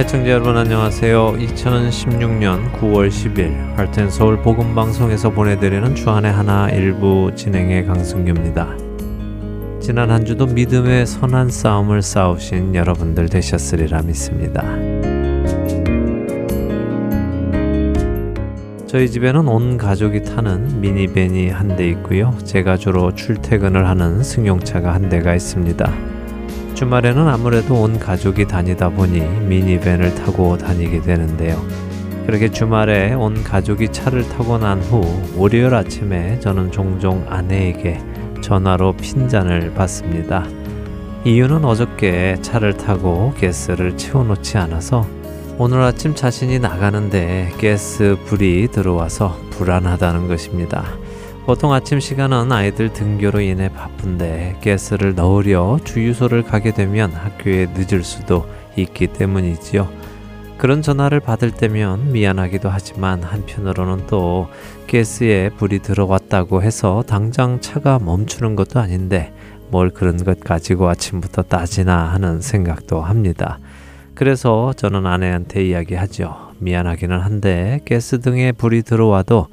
애청자 여러분 안녕하세요. 2016년 9월 10일 할텐 서울 복음 방송에서 보내드리는 주안의 하나 일부 진행의 강승규입니다. 지난 한 주도 믿음의 선한 싸움을 싸우신 여러분들 되셨으리라 믿습니다. 저희 집에는 온 가족이 타는 미니밴이 한 대 있고요. 제가 주로 출퇴근을 하는 승용차가 한 대가 있습니다. 주말에는 아무래도 온 가족이 다니다 보니 미니밴을 타고 다니게 되는데요. 그렇게 주말에 온 가족이 차를 타고 난 후 월요일 아침에 저는 종종 아내에게 전화로 핀잔을 받습니다. 이유는 어저께 차를 타고 가스를 채워놓지 않아서 오늘 아침 자신이 나가는데 가스 불이 들어와서 불안하다는 것입니다. 보통 아침 시간은 아이들 등교로 인해 바쁜데 가스를 넣으려 주유소를 가게 되면 학교에 늦을 수도 있기 때문이지요. 그런 전화를 받을 때면 미안하기도 하지만 한편으로는 또 가스에 불이 들어왔다고 해서 당장 차가 멈추는 것도 아닌데 뭘 그런 것 가지고 아침부터 따지나 하는 생각도 합니다. 그래서 저는 아내한테 이야기하죠. 미안하기는 한데 가스 등에 불이 들어와도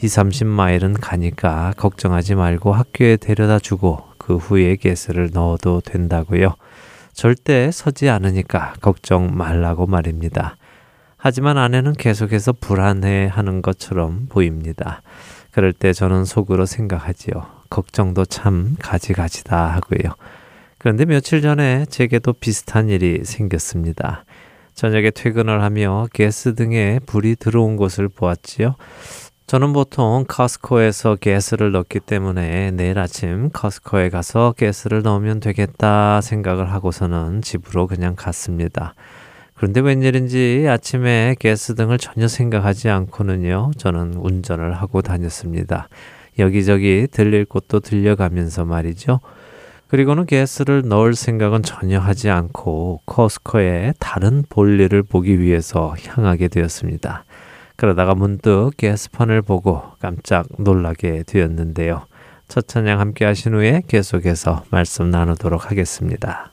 2, 30마일은 가니까 걱정하지 말고 학교에 데려다 주고 그 후에 가스를 넣어도 된다고요. 절대 서지 않으니까 걱정 말라고 말입니다. 하지만 아내는 계속해서 불안해 하는 것처럼 보입니다. 그럴 때 저는 속으로 생각하지요. 걱정도 참 가지가지다 하고요. 그런데 며칠 전에 제게도 비슷한 일이 생겼습니다. 저녁에 퇴근을 하며 가스 등에 불이 들어온 것을 보았지요. 저는 보통 커스코에서 가스를 넣기 때문에 내일 아침 커스코에 가서 가스를 넣으면 되겠다 생각을 하고서는 집으로 그냥 갔습니다. 그런데 웬일인지 아침에 가스 등을 전혀 생각하지 않고는요, 저는 운전을 하고 다녔습니다. 여기저기 들릴 곳도 들려가면서 말이죠. 그리고는 가스를 넣을 생각은 전혀 하지 않고 커스코에 다른 볼일을 보기 위해서 향하게 되었습니다. 그러다가 문득 게스판을 보고 깜짝 놀라게 되었는데요. 첫 찬양 함께 하신 후에 계속해서 말씀 나누도록 하겠습니다.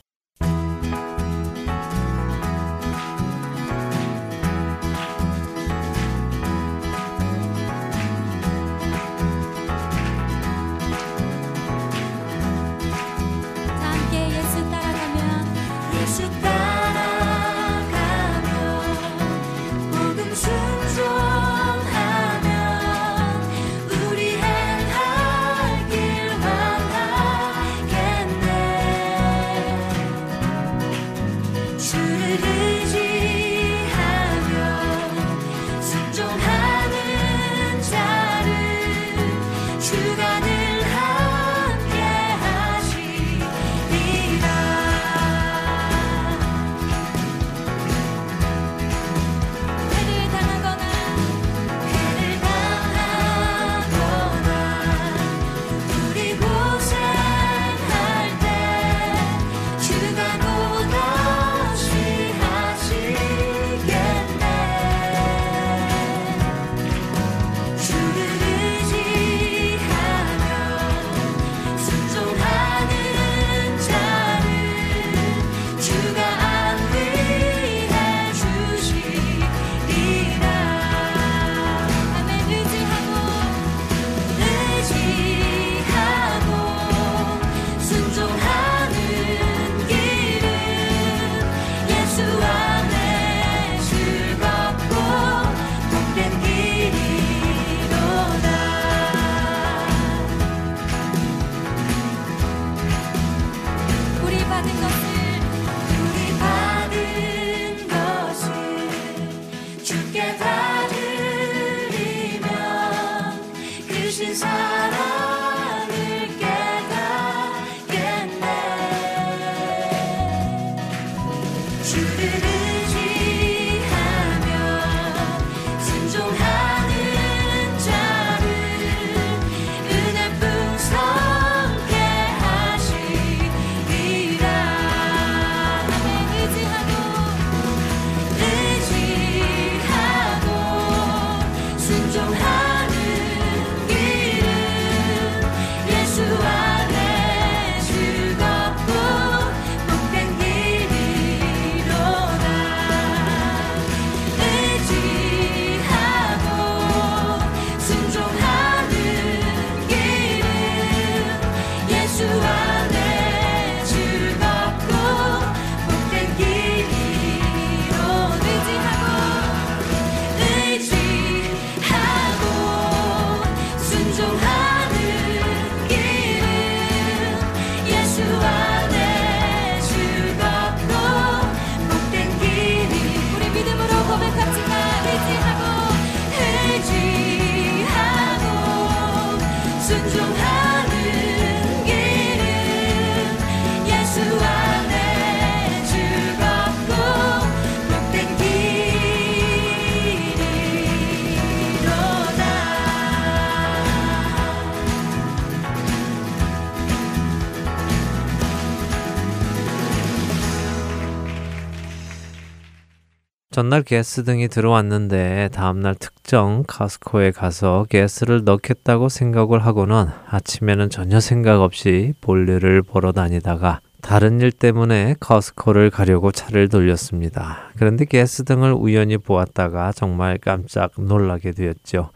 전날 가스 등이 들어왔는데 다음날 특정 카스코에 가서 가스를 넣겠다고 생각을 하고는 아침에는 전혀 생각 없이 볼일을 보러 다니다가 다른 일 때문에 커스코를 가려고 차를 돌렸습니다. 그런데 가스 등을 우연히 보았다가 정말 깜짝 놀라게 되었죠.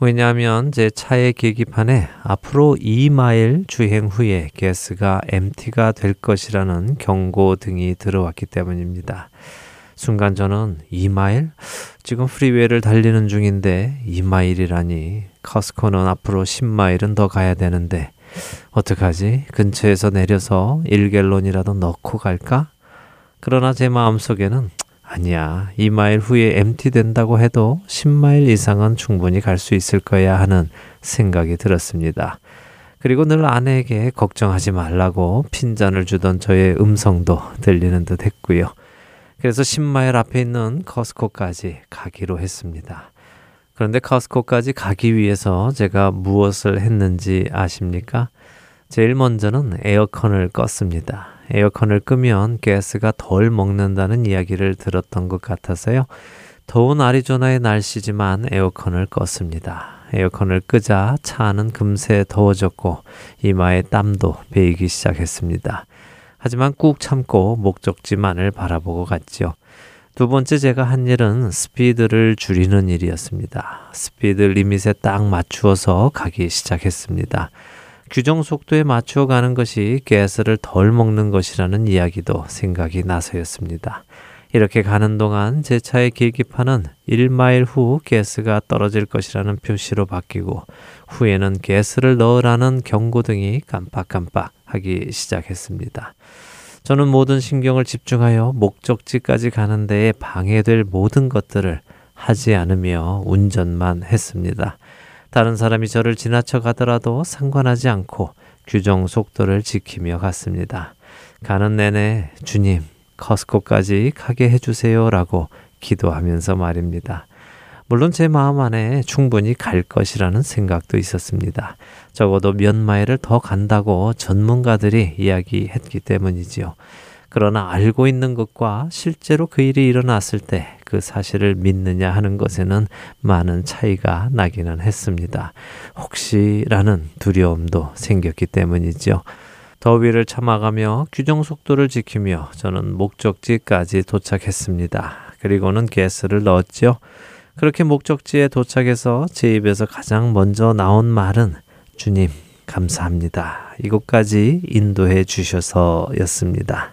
왜냐하면 제 차의 계기판에 앞으로 2마일 주행 후에 가스가 MT가 될 것이라는 경고 등이 들어왔기 때문입니다. 순간 저는 2마일? 지금 프리웨이를 달리는 중인데 2마일이라니 커스코는 앞으로 10마일은 더 가야 되는데 어떡하지? 근처에서 내려서 1갤론이라도 넣고 갈까? 그러나 제 마음속에는 아니야. 2마일 후에 MT 된다고 해도 10마일 이상은 충분히 갈 수 있을 거야 하는 생각이 들었습니다. 그리고 늘 아내에게 걱정하지 말라고 핀잔을 주던 저의 음성도 들리는 듯 했고요. 그래서 10마일 앞에 있는 커스코까지 가기로 했습니다. 그런데 커스코까지 가기 위해서 제가 무엇을 했는지 아십니까? 제일 먼저는 에어컨을 껐습니다. 에어컨을 끄면 가스가 덜 먹는다는 이야기를 들었던 것 같아서요. 더운 아리조나의 날씨지만 에어컨을 껐습니다. 에어컨을 끄자 차 안은 금세 더워졌고 이마에 땀도 배이기 시작했습니다. 하지만 꾹 참고 목적지만을 바라보고 갔죠. 두 번째 제가 한 일은 스피드를 줄이는 일이었습니다. 스피드 리밋에 딱 맞추어서 가기 시작했습니다. 규정 속도에 맞추어 가는 것이 가스를 덜 먹는 것이라는 이야기도 생각이 나서였습니다. 이렇게 가는 동안 제 차의 계기판은 1마일 후 가스가 떨어질 것이라는 표시로 바뀌고 후에는 가스를 넣으라는 경고등이 깜빡깜빡 하기 시작했습니다. 저는 모든 신경을 집중하여 목적지까지 가는 데에 방해될 모든 것들을 하지 않으며 운전만 했습니다. 다른 사람이 저를 지나쳐 가더라도 상관하지 않고 규정 속도를 지키며 갔습니다. 가는 내내 주님, 커스코까지 가게 해주세요 라고 기도하면서 말입니다. 물론 제 마음 안에 충분히 갈 것이라는 생각도 있었습니다. 적어도 몇 마일을 더 간다고 전문가들이 이야기했기 때문이지요. 그러나 알고 있는 것과 실제로 그 일이 일어났을 때 그 사실을 믿느냐 하는 것에는 많은 차이가 나기는 했습니다. 혹시라는 두려움도 생겼기 때문이죠. 더위를 참아가며 규정 속도를 지키며 저는 목적지까지 도착했습니다. 그리고는 가스를 넣었죠. 그렇게 목적지에 도착해서 제 입에서 가장 먼저 나온 말은 주님, 감사합니다. 이곳까지 인도해 주셔서였습니다.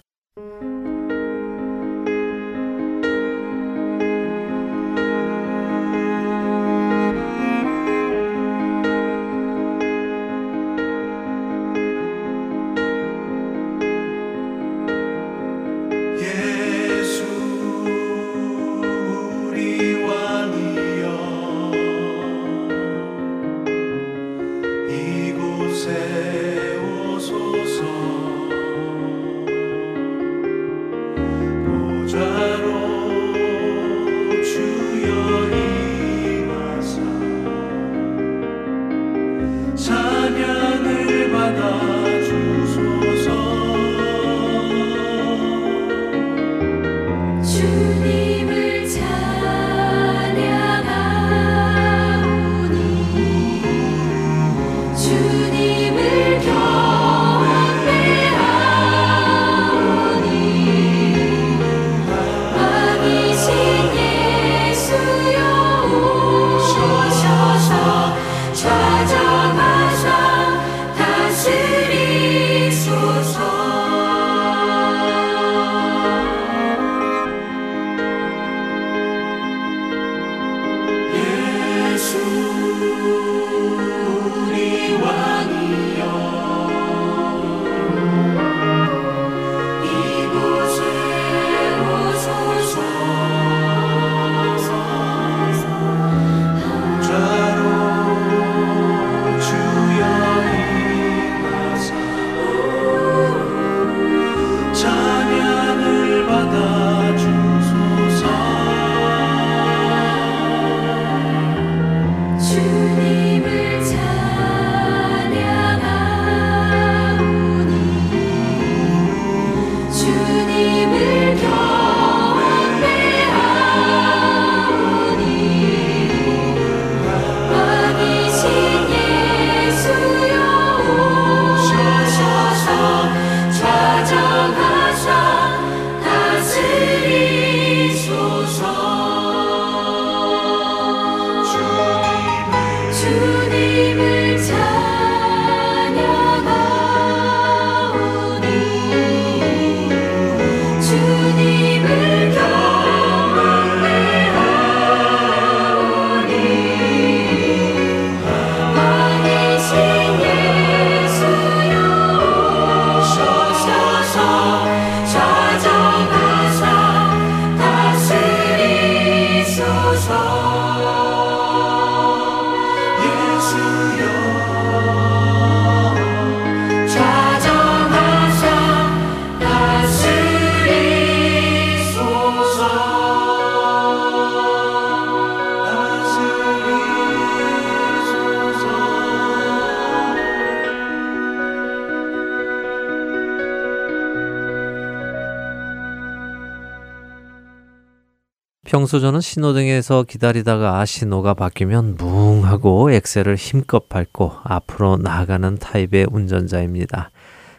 평소 저는 신호등에서 기다리다가 신호가 바뀌면 뭉 하고 엑셀을 힘껏 밟고 앞으로 나아가는 타입의 운전자입니다.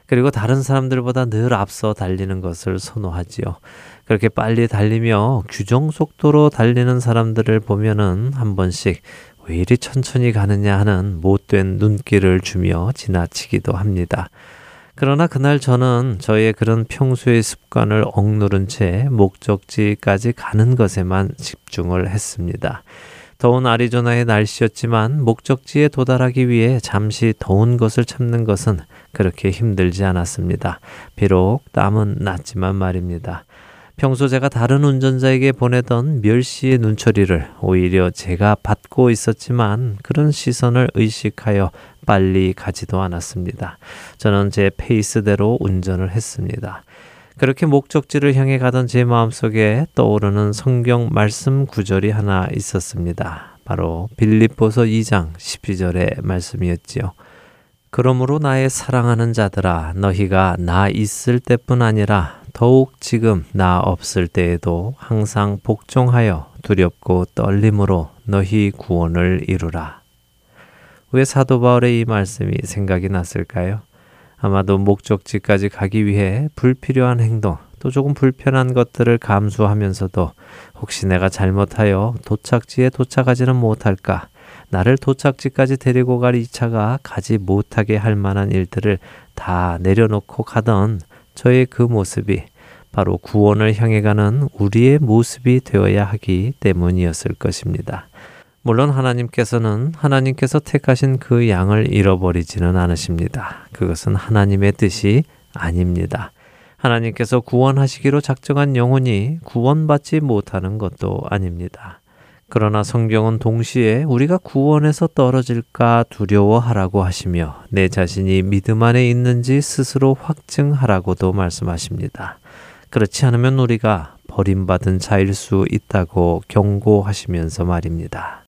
그리고 다른 사람들보다 늘 앞서 달리는 것을 선호하지요. 그렇게 빨리 달리며 규정 속도로 달리는 사람들을 보면은 한 번씩 왜 이리 천천히 가느냐 하는 못된 눈길을 주며 지나치기도 합니다. 그러나 그날 저는 저의 그런 평소의 습관을 억누른 채 목적지까지 가는 것에만 집중을 했습니다. 더운 아리조나의 날씨였지만 목적지에 도달하기 위해 잠시 더운 것을 참는 것은 그렇게 힘들지 않았습니다. 비록 땀은 났지만 말입니다. 평소 제가 다른 운전자에게 보내던 멸시의 눈초리를 오히려 제가 받고 있었지만 그런 시선을 의식하여 빨리 가지도 않았습니다. 저는 제 페이스대로 운전을 했습니다. 그렇게 목적지를 향해 가던 제 마음속에 떠오르는 성경 말씀 구절이 하나 있었습니다. 바로 빌립보서 2장 12절의 말씀이었지요. 그러므로 나의 사랑하는 자들아 너희가 나 있을 때뿐 아니라 더욱 지금 나 없을 때에도 항상 복종하여 두렵고 떨림으로 너희 구원을 이루라. 왜 사도 바울의 이 말씀이 생각이 났을까요? 아마도 목적지까지 가기 위해 불필요한 행동, 또 조금 불편한 것들을 감수하면서도 혹시 내가 잘못하여 도착지에 도착하지는 못할까? 나를 도착지까지 데리고 갈 이 차가 가지 못하게 할 만한 일들을 다 내려놓고 가던 저의 그 모습이 바로 구원을 향해 가는 우리의 모습이 되어야 하기 때문이었을 것입니다. 물론 하나님께서는 하나님께서 택하신 그 양을 잃어버리지는 않으십니다. 그것은 하나님의 뜻이 아닙니다. 하나님께서 구원하시기로 작정한 영혼이 구원받지 못하는 것도 아닙니다. 그러나 성경은 동시에 우리가 구원에서 떨어질까 두려워하라고 하시며 내 자신이 믿음 안에 있는지 스스로 확증하라고도 말씀하십니다. 그렇지 않으면 우리가 버림받은 자일 수 있다고 경고하시면서 말입니다.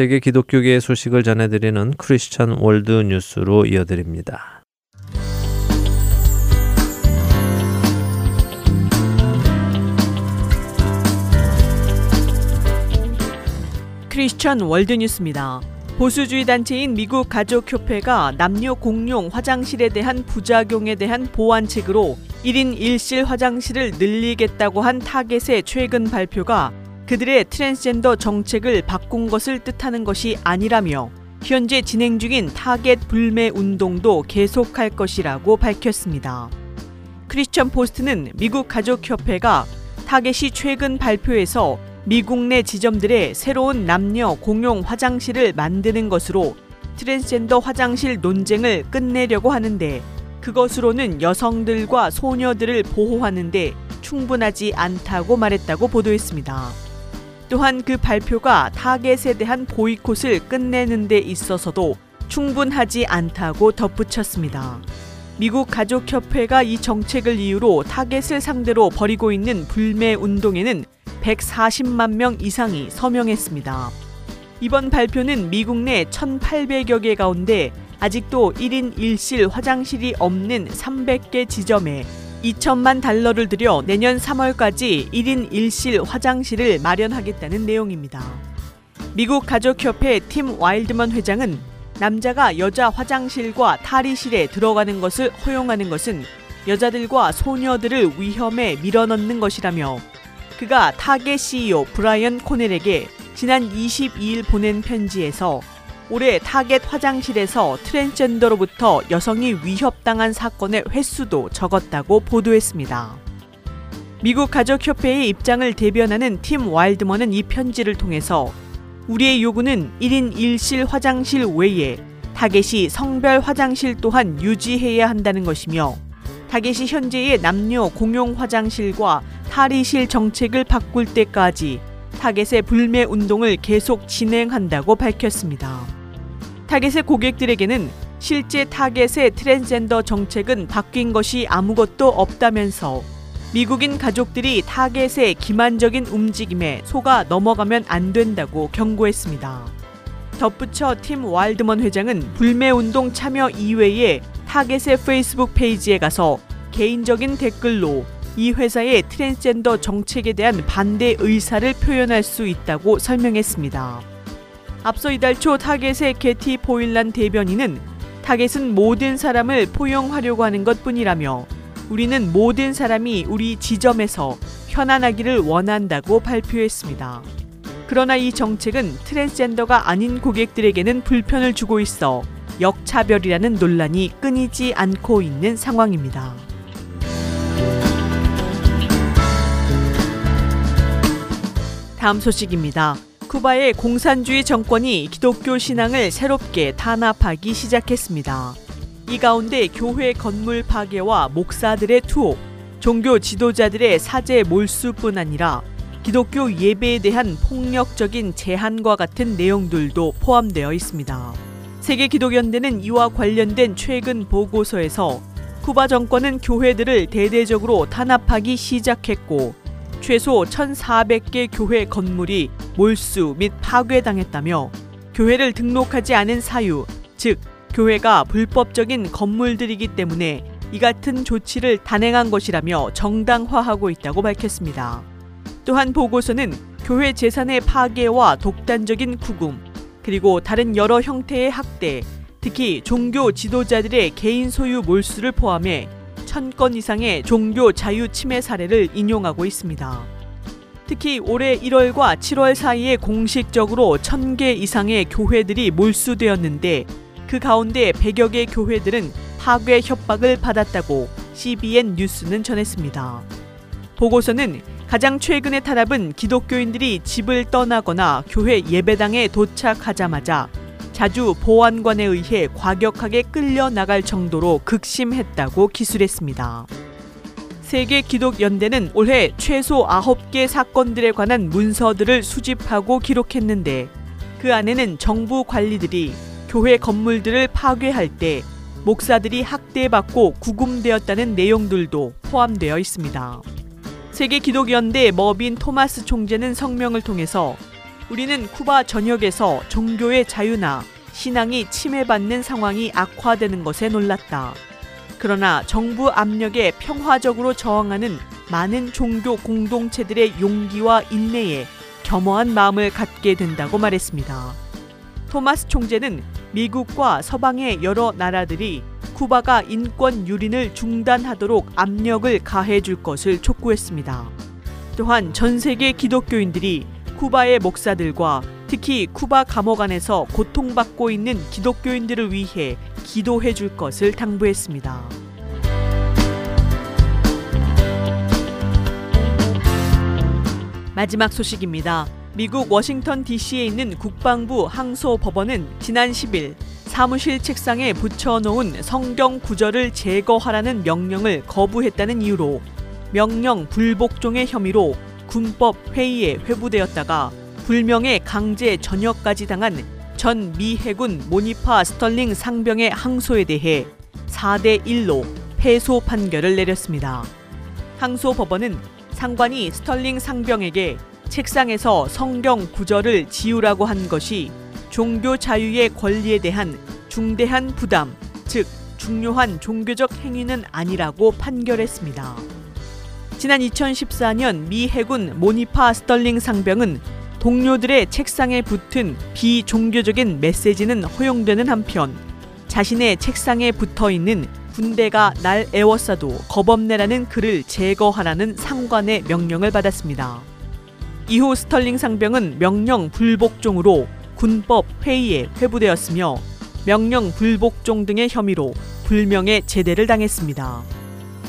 세계 기독교계의 소식을 전해드리는 크리스천 월드 뉴스로 이어드립니다. 크리스천 월드 뉴스입니다. 보수주의 단체인 미국 가족협회가 남녀 공용 화장실에 대한 부작용에 대한 보완책으로 1인 1실 화장실을 늘리겠다고 한 타겟의 최근 발표가 그들의 트랜스젠더 정책을 바꾼 것을 뜻하는 것이 아니라며 현재 진행 중인 타겟 불매 운동도 계속할 것이라고 밝혔습니다. 크리스천 포스트는 미국 가족협회가 타겟이 최근 발표에서 미국 내 지점들의 새로운 남녀 공용 화장실을 만드는 것으로 트랜스젠더 화장실 논쟁을 끝내려고 하는데 그것으로는 여성들과 소녀들을 보호하는데 충분하지 않다고 말했다고 보도했습니다. 또한 그 발표가 타겟에 대한 보이콧을 끝내는 데 있어서도 충분하지 않다고 덧붙였습니다. 미국 가족협회가 이 정책을 이유로 타겟을 상대로 벌이고 있는 불매 운동에는 140만 명 이상이 서명했습니다. 이번 발표는 미국 내 1,800여 개 가운데 아직도 1인 1실 화장실이 없는 300개 지점에 2천만 달러를 들여 내년 3월까지 1인 1실 화장실을 마련하겠다는 내용입니다. 미국 가족협회 팀 와일드먼 회장은 남자가 여자 화장실과 탈의실에 들어가는 것을 허용하는 것은 여자들과 소녀들을 위험에 밀어넣는 것이라며 그가 타겟 CEO 브라이언 코넬에게 지난 22일 보낸 편지에서 올해 타겟 화장실에서 트랜스젠더로부터 여성이 위협당한 사건의 횟수도 적었다고 보도했습니다. 미국 가족협회의 입장을 대변하는 팀 와일드먼은 이 편지를 통해서 우리의 요구는 1인 1실 화장실 외에 타겟이 성별 화장실 또한 유지해야 한다는 것이며 타겟이 현재의 남녀 공용 화장실과 탈의실 정책을 바꿀 때까지 타겟의 불매 운동을 계속 진행한다고 밝혔습니다. 타겟의 고객들에게는 실제 타겟의 트랜스젠더 정책은 바뀐 것이 아무것도 없다면서 미국인 가족들이 타겟의 기만적인 움직임에 속아 넘어가면 안 된다고 경고했습니다. 덧붙여 팀 와일드먼 회장은 불매운동 참여 이외에 타겟의 페이스북 페이지에 가서 개인적인 댓글로 이 회사의 트랜스젠더 정책에 대한 반대 의사를 표현할 수 있다고 설명했습니다. 앞서 이달 초 타겟의 케이티 보일란 대변인은 타겟은 모든 사람을 포용하려고 하는 것 뿐이라며 우리는 모든 사람이 우리 지점에서 편안하기를 원한다고 발표했습니다. 그러나 이 정책은 트랜스젠더가 아닌 고객들에게는 불편을 주고 있어 역차별이라는 논란이 끊이지 않고 있는 상황입니다. 다음 소식입니다. 쿠바의 공산주의 정권이 기독교 신앙을 새롭게 탄압하기 시작했습니다. 이 가운데 교회 건물 파괴와 목사들의 투옥, 종교 지도자들의 사제 몰수뿐 아니라 기독교 예배에 대한 폭력적인 제한과 같은 내용들도 포함되어 있습니다. 세계 기독연대는 이와 관련된 최근 보고서에서 쿠바 정권은 교회들을 대대적으로 탄압하기 시작했고 최소 1,400개 교회 건물이 몰수 및 파괴당했다며 교회를 등록하지 않은 사유, 즉 교회가 불법적인 건물들이기 때문에 이 같은 조치를 단행한 것이라며 정당화하고 있다고 밝혔습니다. 또한 보고서는 교회 재산의 파괴와 독단적인 구금, 그리고 다른 여러 형태의 학대, 특히 종교 지도자들의 개인 소유 몰수를 포함해 천건 이상의 종교 자유 침해 사례를 인용하고 있습니다. 특히 올해 1월과 7월 사이에 공식적으로 1000개 이상의 교회들이 몰수되었는데 그 가운데 100여 개 교회들은 파괴 협박을 받았다고 CBN 뉴스는 전했습니다. 보고서는 가장 최근의 탄압은 기독교인들이 집을 떠나거나 교회 예배당에 도착하자마자 자주 보안관에 의해 과격하게 끌려 나갈 정도로 극심했다고 기술했습니다. 세계 기독 연대는 올해 최소 9개 사건들에 관한 문서들을 수집하고 기록했는데 그 안에는 정부 관리들이 교회 건물들을 파괴할 때 목사들이 학대받고 구금되었다는 내용들도 포함되어 있습니다. 세계 기독연대 머빈 토마스 총재는 성명을 통해서 우리는 쿠바 전역에서 종교의 자유나 신앙이 침해받는 상황이 악화되는 것에 놀랐다. 그러나 정부 압력에 평화적으로 저항하는 많은 종교 공동체들의 용기와 인내에 겸허한 마음을 갖게 된다고 말했습니다. 토마스 총재는 미국과 서방의 여러 나라들이 쿠바가 인권 유린을 중단하도록 압력을 가해 줄 것을 촉구했습니다. 또한 전 세계 기독교인들이 쿠바의 목사들과 특히 쿠바 감옥 안에서 고통받고 있는 기독교인들을 위해 기도해 줄 것을 당부했습니다. 마지막 소식입니다. 미국 워싱턴 DC에 있는 국방부 항소 법원은 지난 10일 사무실 책상에 붙여놓은 성경 구절을 제거하라는 명령을 거부했다는 이유로 명령 불복종의 혐의로 군법 회의에 회부되었다가 불명예 강제 전역까지 당한 전 미 해군 모니파 스털링 상병의 항소에 대해 4대 1로 패소 판결을 내렸습니다. 항소 법원은 상관이 스털링 상병에게 책상에서 성경 구절을 지우라고 한 것이 종교 자유의 권리에 대한 중대한 부담, 즉 중요한 종교적 행위는 아니라고 판결했습니다. 지난 2014년 미 해군 모니파 스털링 상병은 동료들의 책상에 붙은 비종교적인 메시지는 허용되는 한편 자신의 책상에 붙어 있는 군대가 날 애워싸도 겁없네라는 글을 제거하라는 상관의 명령을 받았습니다. 이후 스털링 상병은 명령 불복종으로 군법 회의에 회부되었으며 명령 불복종 등의 혐의로 불명예 제대를 당했습니다.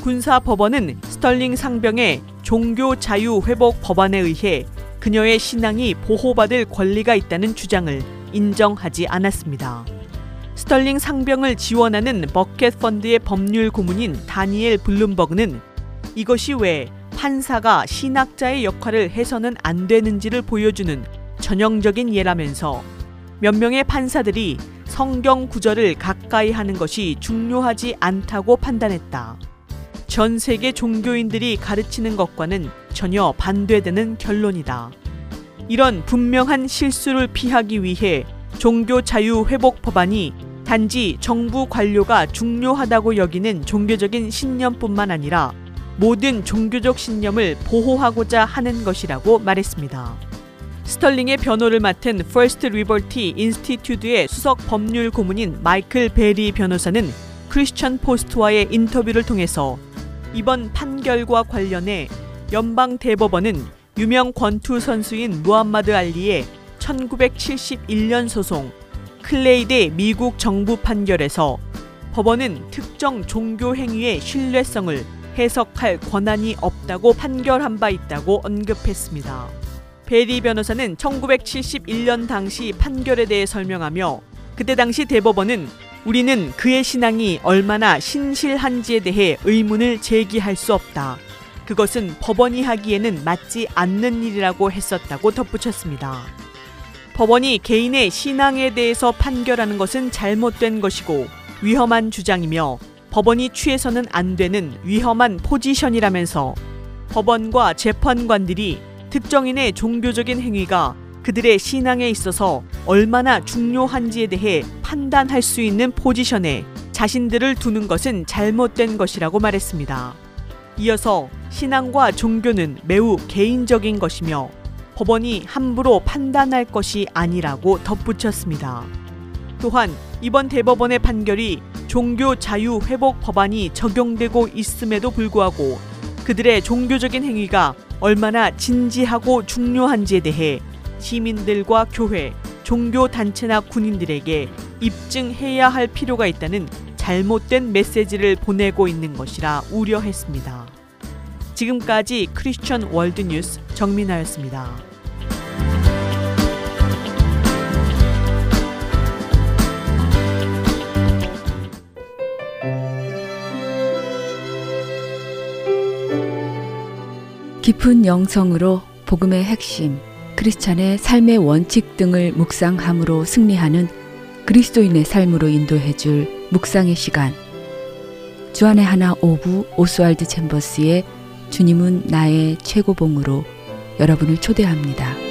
군사 법원은 스털링 상병의 종교 자유 회복 법안에 의해 그녀의 신앙이 보호받을 권리가 있다는 주장을 인정하지 않았습니다. 스털링 상병을 지원하는 버켓 펀드의 법률 고문인 다니엘 블룸버그는 이것이 왜 판사가 신학자의 역할을 해서는 안 되는지를 보여주는 전형적인 예라면서 몇 명의 판사들이 성경 구절을 가까이 하는 것이 중요하지 않다고 판단했다. 전 세계 종교인들이 가르치는 것과는 전혀 반대되는 결론이다. 이런 분명한 실수를 피하기 위해 종교 자유 회복 법안이 단지 정부 관료가 중요하다고 여기는 종교적인 신념뿐만 아니라 모든 종교적 신념을 보호하고자 하는 것이라고 말했습니다. 스털링의 변호를 맡은 First Liberty Institute의 수석 법률 고문인 마이클 베리 변호사는 크리스천 포스트와의 인터뷰를 통해서 이번 판결과 관련해 연방 대법원은 유명 권투 선수인 무함마드 알리의 1971년 소송 클레이 대 미국 정부 판결에서 법원은 특정 종교 행위의 신뢰성을 해석할 권한이 없다고 판결한 바 있다고 언급했습니다. 베리 변호사는 1971년 당시 판결에 대해 설명하며 그때 당시 대법원은 우리는 그의 신앙이 얼마나 신실한지에 대해 의문을 제기할 수 없다. 그것은 법원이 하기에는 맞지 않는 일이라고 했었다고 덧붙였습니다. 법원이 개인의 신앙에 대해서 판결하는 것은 잘못된 것이고 위험한 주장이며 법원이 취해서는 안 되는 위험한 포지션이라면서 법원과 재판관들이 특정인의 종교적인 행위가 그들의 신앙에 있어서 얼마나 중요한지에 대해 판단할 수 있는 포지션에 자신들을 두는 것은 잘못된 것이라고 말했습니다. 이어서 신앙과 종교는 매우 개인적인 것이며 법원이 함부로 판단할 것이 아니라고 덧붙였습니다. 또한 이번 대법원의 판결이 종교 자유 회복 법안이 적용되고 있음에도 불구하고 그들의 종교적인 행위가 얼마나 진지하고 중요한지에 대해 시민들과 교회, 종교단체나 군인들에게 입증해야 할 필요가 있다는 잘못된 메시지를 보내고 있는 것이라 우려했습니다. 지금까지 크리스천 월드뉴스 정민아였습니다. 깊은 영성으로 복음의 핵심 크리스찬의 삶의 원칙 등을 묵상함으로 승리하는 그리스도인의 삶으로 인도해 줄 묵상의 시간. 주안의 하나 오부 오스왈드 챔버스의 주님은 나의 최고봉으로 여러분을 초대합니다.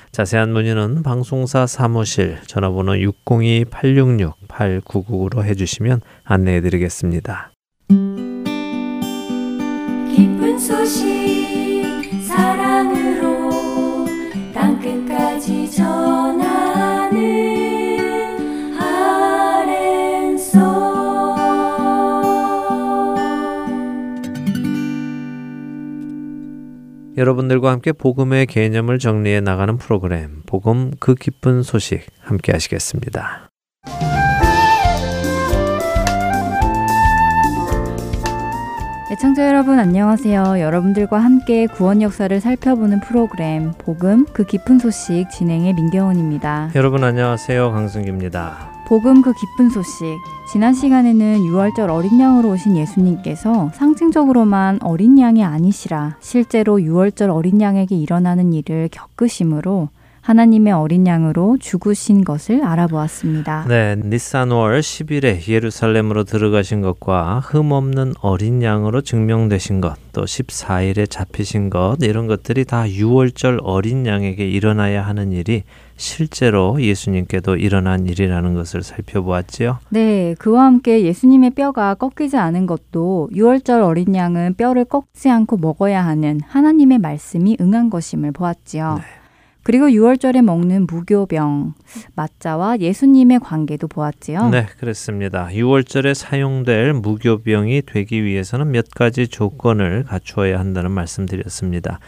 자세한 문의는 방송사 사무실 전화번호 602-866-8999로 해주시면 안내해 드리겠습니다. 여러분들과 함께 복음의 개념을 정리해 나가는 프로그램 복음 그 기쁜 소식 함께 하시겠습니다. 애청자 여러분 안녕하세요. 여러분들과 함께 구원 역사를 살펴보는 프로그램 복음 그 깊은 소식 진행의 민경원입니다. 여러분 안녕하세요. 강승규입니다. 복음 그 기쁜 소식. 지난 시간에는 6월절 어린 양으로 오신 예수님께서 상징적으로만 어린 양이 아니시라 실제로 6월절 어린 양에게 일어나는 일을 겪으심으로 하나님의 어린 양으로 죽으신 것을 알아보았습니다. 네, 니산월 10일에 예루살렘으로 들어가신 것과 흠없는 어린 양으로 증명되신 것, 또 14일에 잡히신 것 이런 것들이 다 6월절 어린 양에게 일어나야 하는 일이 실제로 예수님께도 일어난 일이라는 것을 살펴보았지요. 네, 그와 함께 예수님의 뼈가 꺾이지 않은 것도 6월절 어린 양은 뼈를 꺾지 않고 먹어야 하는 하나님의 말씀이 응한 것임을 보았지요. 네. 그리고 6월절에 먹는 무교병, 맞자와 예수님의 관계도 보았지요. 네, 그렇습니다. 6월절에 사용될 무교병이 되기 위해서는 몇 가지 조건을 갖추어야 한다는 말씀드렸습니다.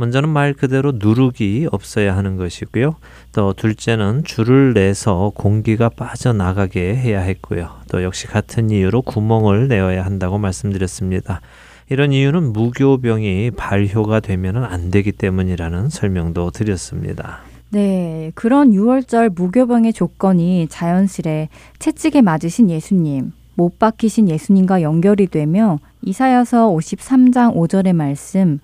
먼저는 말 그대로 누룩이 없어야 하는 것이고요. 또 둘째는 줄을 내서 공기가 빠져나가게 해야 했고요. 또 역시 같은 이유로 구멍을 내어야 한다고 말씀드렸습니다. 이런 이유는 무교병이 발효가 되면 안 되기 때문이라는 설명도 드렸습니다. 네, 그런 6월절 무교병의 조건이 자연스레 채찍에 맞으신 예수님, 못 박히신 예수님과 연결이 되며 이사야서 53장 5절의 말씀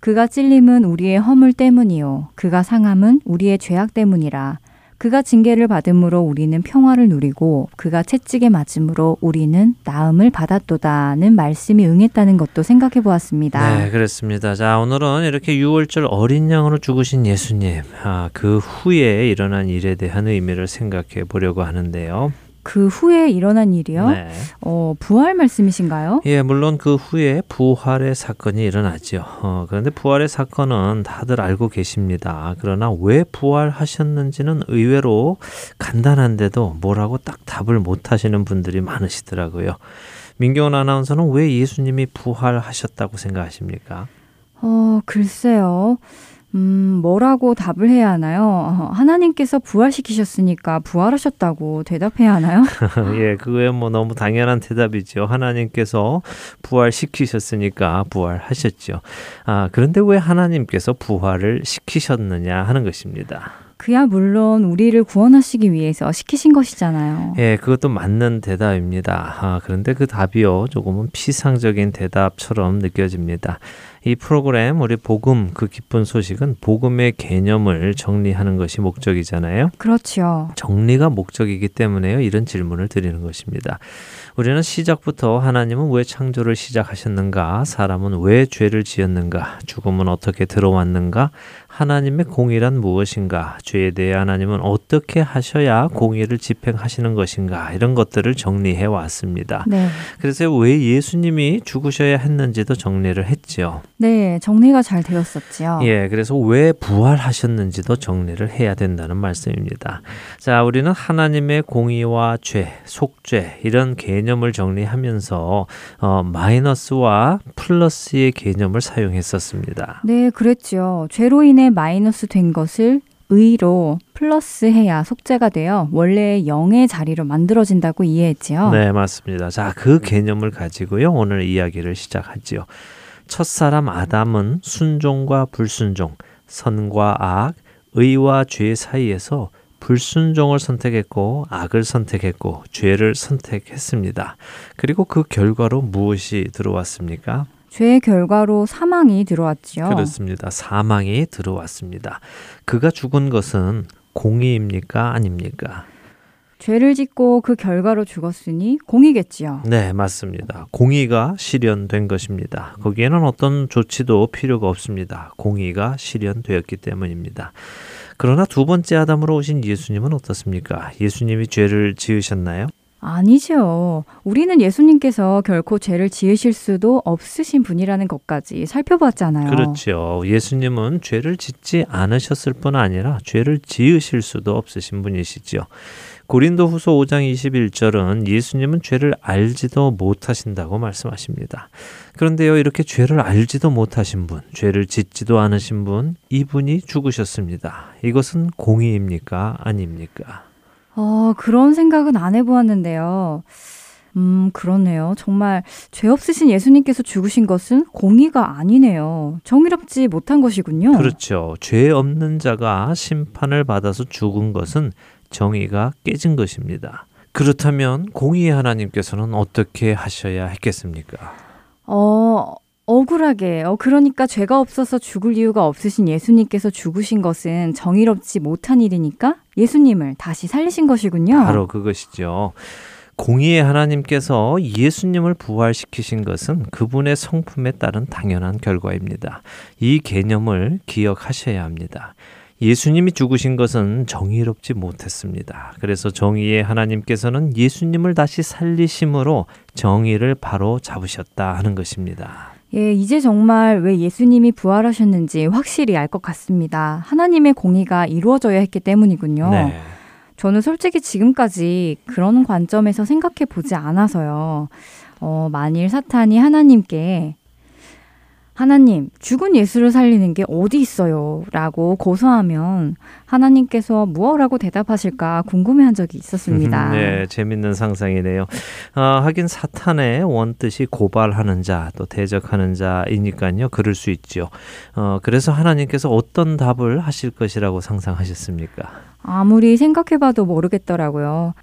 그가 찔림은 우리의 허물 때문이요. 그가 상함은 우리의 죄악 때문이라. 그가 징계를 받음으로 우리는 평화를 누리고 그가 채찍에 맞음으로 우리는 나음을 받았도다는 말씀이 응했다는 것도 생각해 보았습니다. 네, 그렇습니다. 자, 오늘은 이렇게 6월절 어린 양으로 죽으신 예수님, 아, 그 후에 일어난 일에 대한 의미를 생각해 보려고 하는데요. 그 후에 일어난 일이요? 네. 어, 부활 말씀이신가요? 예, 물론 그 후에 부활의 사건이 일어나죠. 어, 그런데 부활의 사건은 다들 알고 계십니다. 그러나 왜 부활하셨는지는 의외로 간단한데도 뭐라고 딱 답을 못 하시는 분들이 많으시더라고요. 민경원 아나운서는 왜 예수님이 부활하셨다고 생각하십니까? 어, 글쎄요. 음, 뭐라고 답을 해야 하나요? 어, 하나님께서 부활시키셨으니까 부활하셨다고 대답해야 하나요? 예, 그거야 뭐 너무 당연한 대답이죠. 하나님께서 부활시키셨으니까 부활하셨죠. 아, 그런데 왜 하나님께서 부활을 시키셨느냐 하는 것입니다. 그야 물론 우리를 구원하시기 위해서 시키신 것이잖아요. 예, 그것도 맞는 대답입니다. 아, 그런데 그 답이요, 조금은 피상적인 대답처럼 느껴집니다. 이 프로그램 우리 복음 그 기쁜 소식은 복음의 개념을 정리하는 것이 목적이잖아요. 그렇죠. 정리가 목적이기 때문에요. 이런 질문을 드리는 것입니다. 우리는 시작부터 하나님은 왜 창조를 시작하셨는가? 사람은 왜 죄를 지었는가? 죽음은 어떻게 들어왔는가? 하나님의 공의란 무엇인가? 죄에 대해 하나님은 어떻게 하셔야 공의를 집행하시는 것인가? 이런 것들을 정리해 왔습니다. 네. 그래서 왜 예수님이 죽으셔야 했는지도 정리를 했죠. 네, 정리가 잘 되었었지요. 예, 그래서 왜 부활하셨는지도 정리를 해야 된다는 말씀입니다. 자, 우리는 하나님의 공의와 죄, 속죄 이런 개념을 정리하면서 어, 마이너스와 플러스의 개념을 사용했었습니다. 네, 그랬죠. 죄로 인해 마이너스 된 것을 의로 플러스해야 속죄가 되어 원래의 영의 자리로 만들어진다고 이해했지요. 네, 맞습니다. 자, 그 개념을 가지고요. 오늘 이야기를 시작하지요. 첫사람 아담은 순종과 불순종, 선과 악, 의와 죄 사이에서 불순종을 선택했고 악을 선택했고 죄를 선택했습니다. 그리고 그 결과로 무엇이 들어왔습니까? 죄의 결과로 사망이 들어왔지요. 그렇습니다. 사망이 들어왔습니다. 그가 죽은 것은 공의입니까? 아닙니까? 죄를 짓고 그 결과로 죽었으니 공이겠지요. 네, 맞습니다. 공의가 실현된 것입니다. 거기에는 어떤 조치도 필요가 없습니다. 공의가 실현되었기 때문입니다. 그러나 두 번째 아담으로 오신 예수님은 어떻습니까? 예수님이 죄를 지으셨나요? 아니죠. 우리는 예수님께서 결코 죄를 지으실 수도 없으신 분이라는 것까지 살펴봤잖아요. 그렇죠. 예수님은 죄를 짓지 않으셨을 뿐 아니라 죄를 지으실 수도 없으신 분이시죠. 고린도 후서 5장 21절은 예수님은 죄를 알지도 못하신다고 말씀하십니다. 그런데요, 이렇게 죄를 알지도 못하신 분, 죄를 짓지도 않으신 분, 이분이 죽으셨습니다. 이것은 공의입니까? 아닙니까? 어, 그런 생각은 안 해보았는데요. 음, 그렇네요. 정말 죄 없으신 예수님께서 죽으신 것은 공의가 아니네요. 정의롭지 못한 것이군요. 그렇죠. 죄 없는 자가 심판을 받아서 죽은 것은 정의가 깨진 것입니다. 그렇다면 공의의 하나님께서는 어떻게 하셔야 했겠습니까? 어, 억울하게. 어, 그러니까 죄가 없어서 죽을 이유가 없으신 예수님께서 죽으신 것은 정의롭지 못한 일이니까 예수님을 다시 살리신 것이군요. 바로 그것이죠. 공의의 하나님께서 예수님을 부활시키신 것은 그분의 성품에 따른 당연한 결과입니다. 이 개념을 기억하셔야 합니다. 예수님이 죽으신 것은 정의롭지 못했습니다. 그래서 정의의 하나님께서는 예수님을 다시 살리심으로 정의를 바로 잡으셨다 하는 것입니다. 예, 이제 정말 왜 예수님이 부활하셨는지 확실히 알 것 같습니다. 하나님의 공의가 이루어져야 했기 때문이군요. 네. 저는 솔직히 지금까지 그런 관점에서 생각해 보지 않아서요. 어, 만일 사탄이 하나님께 하나님, 죽은 예수를 살리는 게 어디 있어요? 라고 고소하면 하나님께서 무엇라고 대답하실까 궁금해한 적이 있었습니다. 네, 재밌는 상상이네요. 어, 하긴 사탄의 원뜻이 고발하는 자, 또 대적하는 자이니까요. 그럴 수 있죠. 어, 그래서 하나님께서 어떤 답을 하실 것이라고 상상하셨습니까? 아무리 생각해봐도 모르겠더라고요.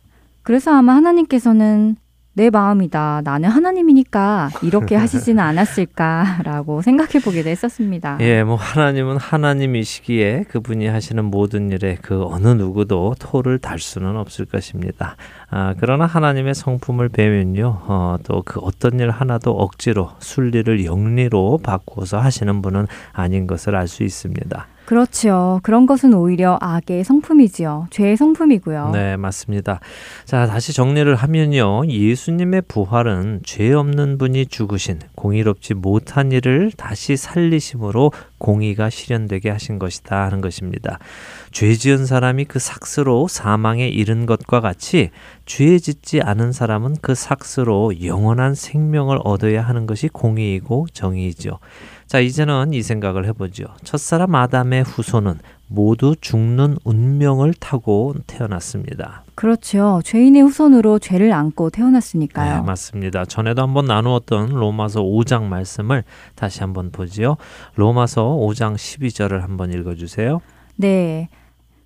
그래서 아마 하나님께서는 내 마음이다. 나는 하나님이니까 이렇게 하시지는 않았을까라고 생각해 보기도 했었습니다. 예, 뭐 하나님은 하나님이시기에 그분이 하시는 모든 일에 그 어느 누구도 토를 달 수는 없을 것입니다. 아, 그러나 하나님의 성품을 배면요, 어, 또 그 어떤 일 하나도 억지로 순리를 영리로 바꾸어서 하시는 분은 아닌 것을 알 수 있습니다. 그렇죠. 그런 것은 오히려 악의 성품이지요. 죄의 성품이고요. 네, 맞습니다. 자, 다시 정리를 하면요. 예수님의 부활은 죄 없는 분이 죽으신 공의롭지 못한 일을 다시 살리심으로 공의가 실현되게 하신 것이다 하는 것입니다. 죄 지은 사람이 그 삭스로 사망에 이른 것과 같이 죄 짓지 않은 사람은 그 삭스로 영원한 생명을 얻어야 하는 것이 공의이고 정의이죠. 자, 이제는 이 생각을 해보죠. 첫사람 아담의 후손은 모두 죽는 운명을 타고 태어났습니다. 그렇죠. 죄인의 후손으로 죄를 안고 태어났으니까요. 네, 맞습니다. 전에도 한번 나누었던 로마서 5장 말씀을 다시 한번 보지요. 로마서 5장 12절을 한번 읽어 주세요. 네.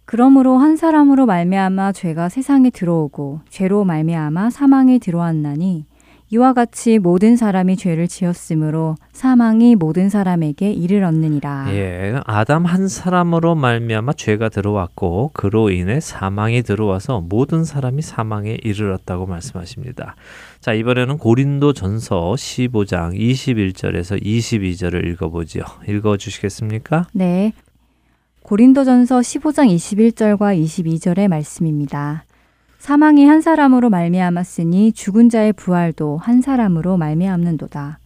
그러므로 한 사람으로 말미암아 죄가 세상에 들어오고 죄로 말미암아 사망이 들어왔나니 이와 같이 모든 사람이 죄를 지었으므로 사망이 모든 사람에게 이르렀느니라. 예, 아담 한 사람으로 말미암아 죄가 들어왔고 그로 인해 사망이 들어와서 모든 사람이 사망에 이르렀다고 말씀하십니다. 자, 이번에는 고린도전서 15장 21절에서 22절을 읽어 보지요. 읽어 주시겠습니까? 네. 고린도전서 15장 21절과 22절의 말씀입니다. 사망이 한 사람으로 말미암았으니 죽은 자의 부활도 한 사람으로 말미암는도다.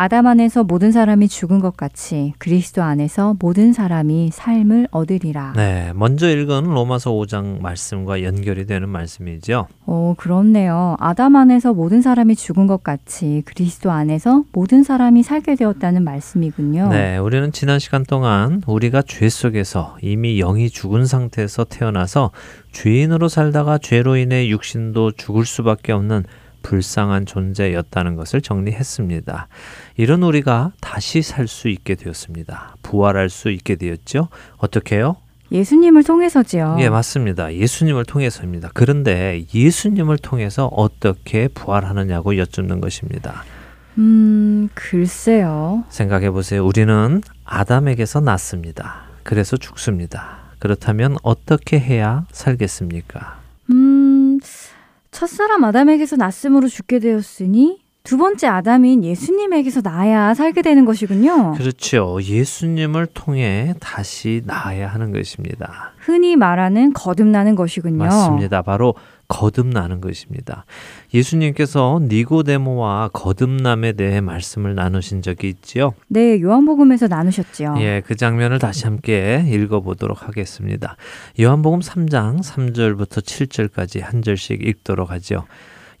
아담 안에서 모든 사람이 죽은 것 같이 그리스도 안에서 모든 사람이 삶을 얻으리라. 네, 먼저 읽은 로마서 5장 말씀과 연결이 되는 말씀이죠. 오, 그렇네요. 아담 안에서 모든 사람이 죽은 것 같이 그리스도 안에서 모든 사람이 살게 되었다는 말씀이군요. 네, 우리는 지난 시간 동안 우리가 죄 속에서 이미 영이 죽은 상태에서 태어나서 죄인으로 살다가 죄로 인해 육신도 죽을 수밖에 없는 불쌍한 존재였다는 것을 정리했습니다. 이런 우리가 다시 살 수 있게 되었습니다. 부활할 수 있게 되었죠. 어떻게요? 예수님을 통해서지요. 예, 맞습니다. 예수님을 통해서입니다. 그런데 예수님을 통해서 어떻게 부활하느냐고 여쭙는 것입니다. 음, 글쎄요. 생각해 보세요. 우리는 아담에게서 났습니다. 그래서 죽습니다. 그렇다면 어떻게 해야 살겠습니까? 음, 첫사람 아담에게서 났음으로 죽게 되었으니 두 번째 아담인 예수님에게서 나야 살게 되는 것이군요. 그렇죠. 예수님을 통해 다시 나아야 하는 것입니다. 흔히 말하는 거듭나는 것이군요. 맞습니다. 바로 거듭나는 것입니다. 예수님께서 니고데모와 거듭남에 대해 말씀을 나누신 적이 있지요. 네, 요한복음에서 나누셨지요. 예, 그 장면을 다시 함께 읽어 보도록 하겠습니다. 요한복음 3장 3절부터 7절까지 한 절씩 읽도록 하죠.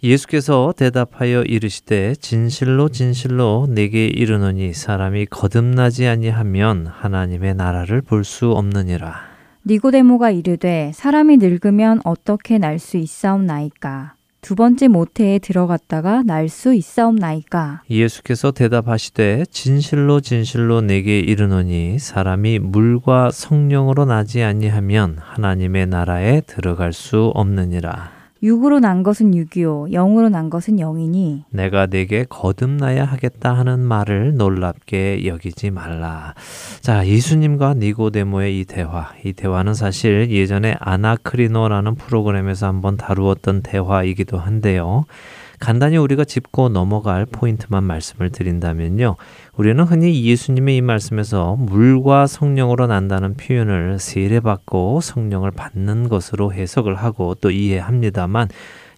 예수께서 대답하여 이르시되 진실로 진실로 내게 이르노니 사람이 거듭나지 아니하면 하나님의 나라를 볼 수 없느니라. 니고데모가 이르되 사람이 늙으면 어떻게 날 수 있사옵나이까 두 번째 모태에 들어갔다가 날 수 있사옵나이까 예수께서 대답하시되 진실로 진실로 내게 이르노니 사람이 물과 성령으로 나지 아니하면 하나님의 나라에 들어갈 수 없느니라. 육으로 난 것은 육이요 영으로 난 것은 영이니 내가 네게 거듭나야 하겠다 하는 말을 놀랍게 여기지 말라. 자, 예수님과 니고데모의 이 대화. 이 대화는 사실 예전에 아나크리노라는 프로그램에서 한번 다루었던 대화이기도 한데요. 간단히 우리가 짚고 넘어갈 포인트만 말씀을 드린다면요. 우리는 흔히 예수님의 이 말씀에서 물과 성령으로 난다는 표현을 세례받고 성령을 받는 것으로 해석을 하고 또 이해합니다만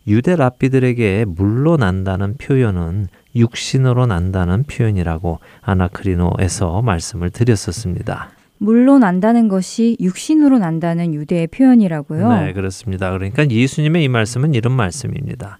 유대 랍비들에게 물로 난다는 표현은 육신으로 난다는 표현이라고 아나크리노에서 말씀을 드렸었습니다. 물로 난다는 것이 육신으로 난다는 유대의 표현이라고요. 네, 그렇습니다. 그러니까 예수님의 이 말씀은 이런 말씀입니다.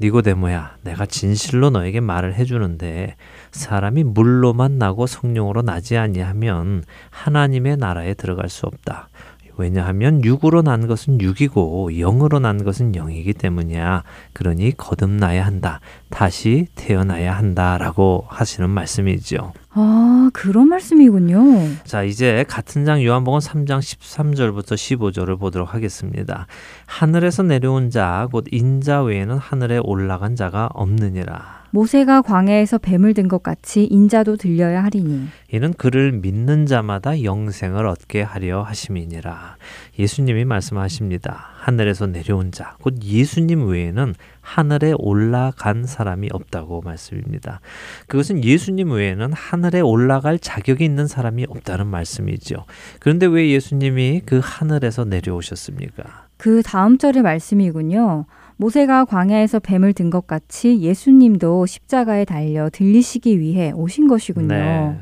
니고데모야, 내가 진실로 너에게 말을 해주는데 사람이 물로만 나고 성령으로 나지 아니하면 하나님의 나라에 들어갈 수 없다. 왜냐하면 육으로 난 것은 육이고 영으로 난 것은 영이기 때문이야. 그러니 거듭나야 한다. 다시 태어나야 한다라고 하시는 말씀이죠. 아, 그런 말씀이군요. 자, 이제 같은 장 요한복음 3장 13절부터 15절을 보도록 하겠습니다. 하늘에서 내려온 자, 곧 인자 외에는 하늘에 올라간 자가 없느니라. 모세가 광야에서 뱀을 든 것 같이 인자도 들려야 하리니 이는 그를 믿는 자마다 영생을 얻게 하려 하심이니라. 예수님이 말씀하십니다. 하늘에서 내려온 자, 곧 예수님 외에는 하늘에 올라간 사람이 없다고 말씀입니다. 그것은 예수님 외에는 하늘에 올라갈 자격이 있는 사람이 없다는 말씀이죠. 그런데 왜 예수님이 그 하늘에서 내려오셨습니까? 그 다음 절의 말씀이군요. 모세가 광야에서 뱀을 든 것 같이 예수님도 십자가에 달려 들리시기 위해 오신 것이군요. 네.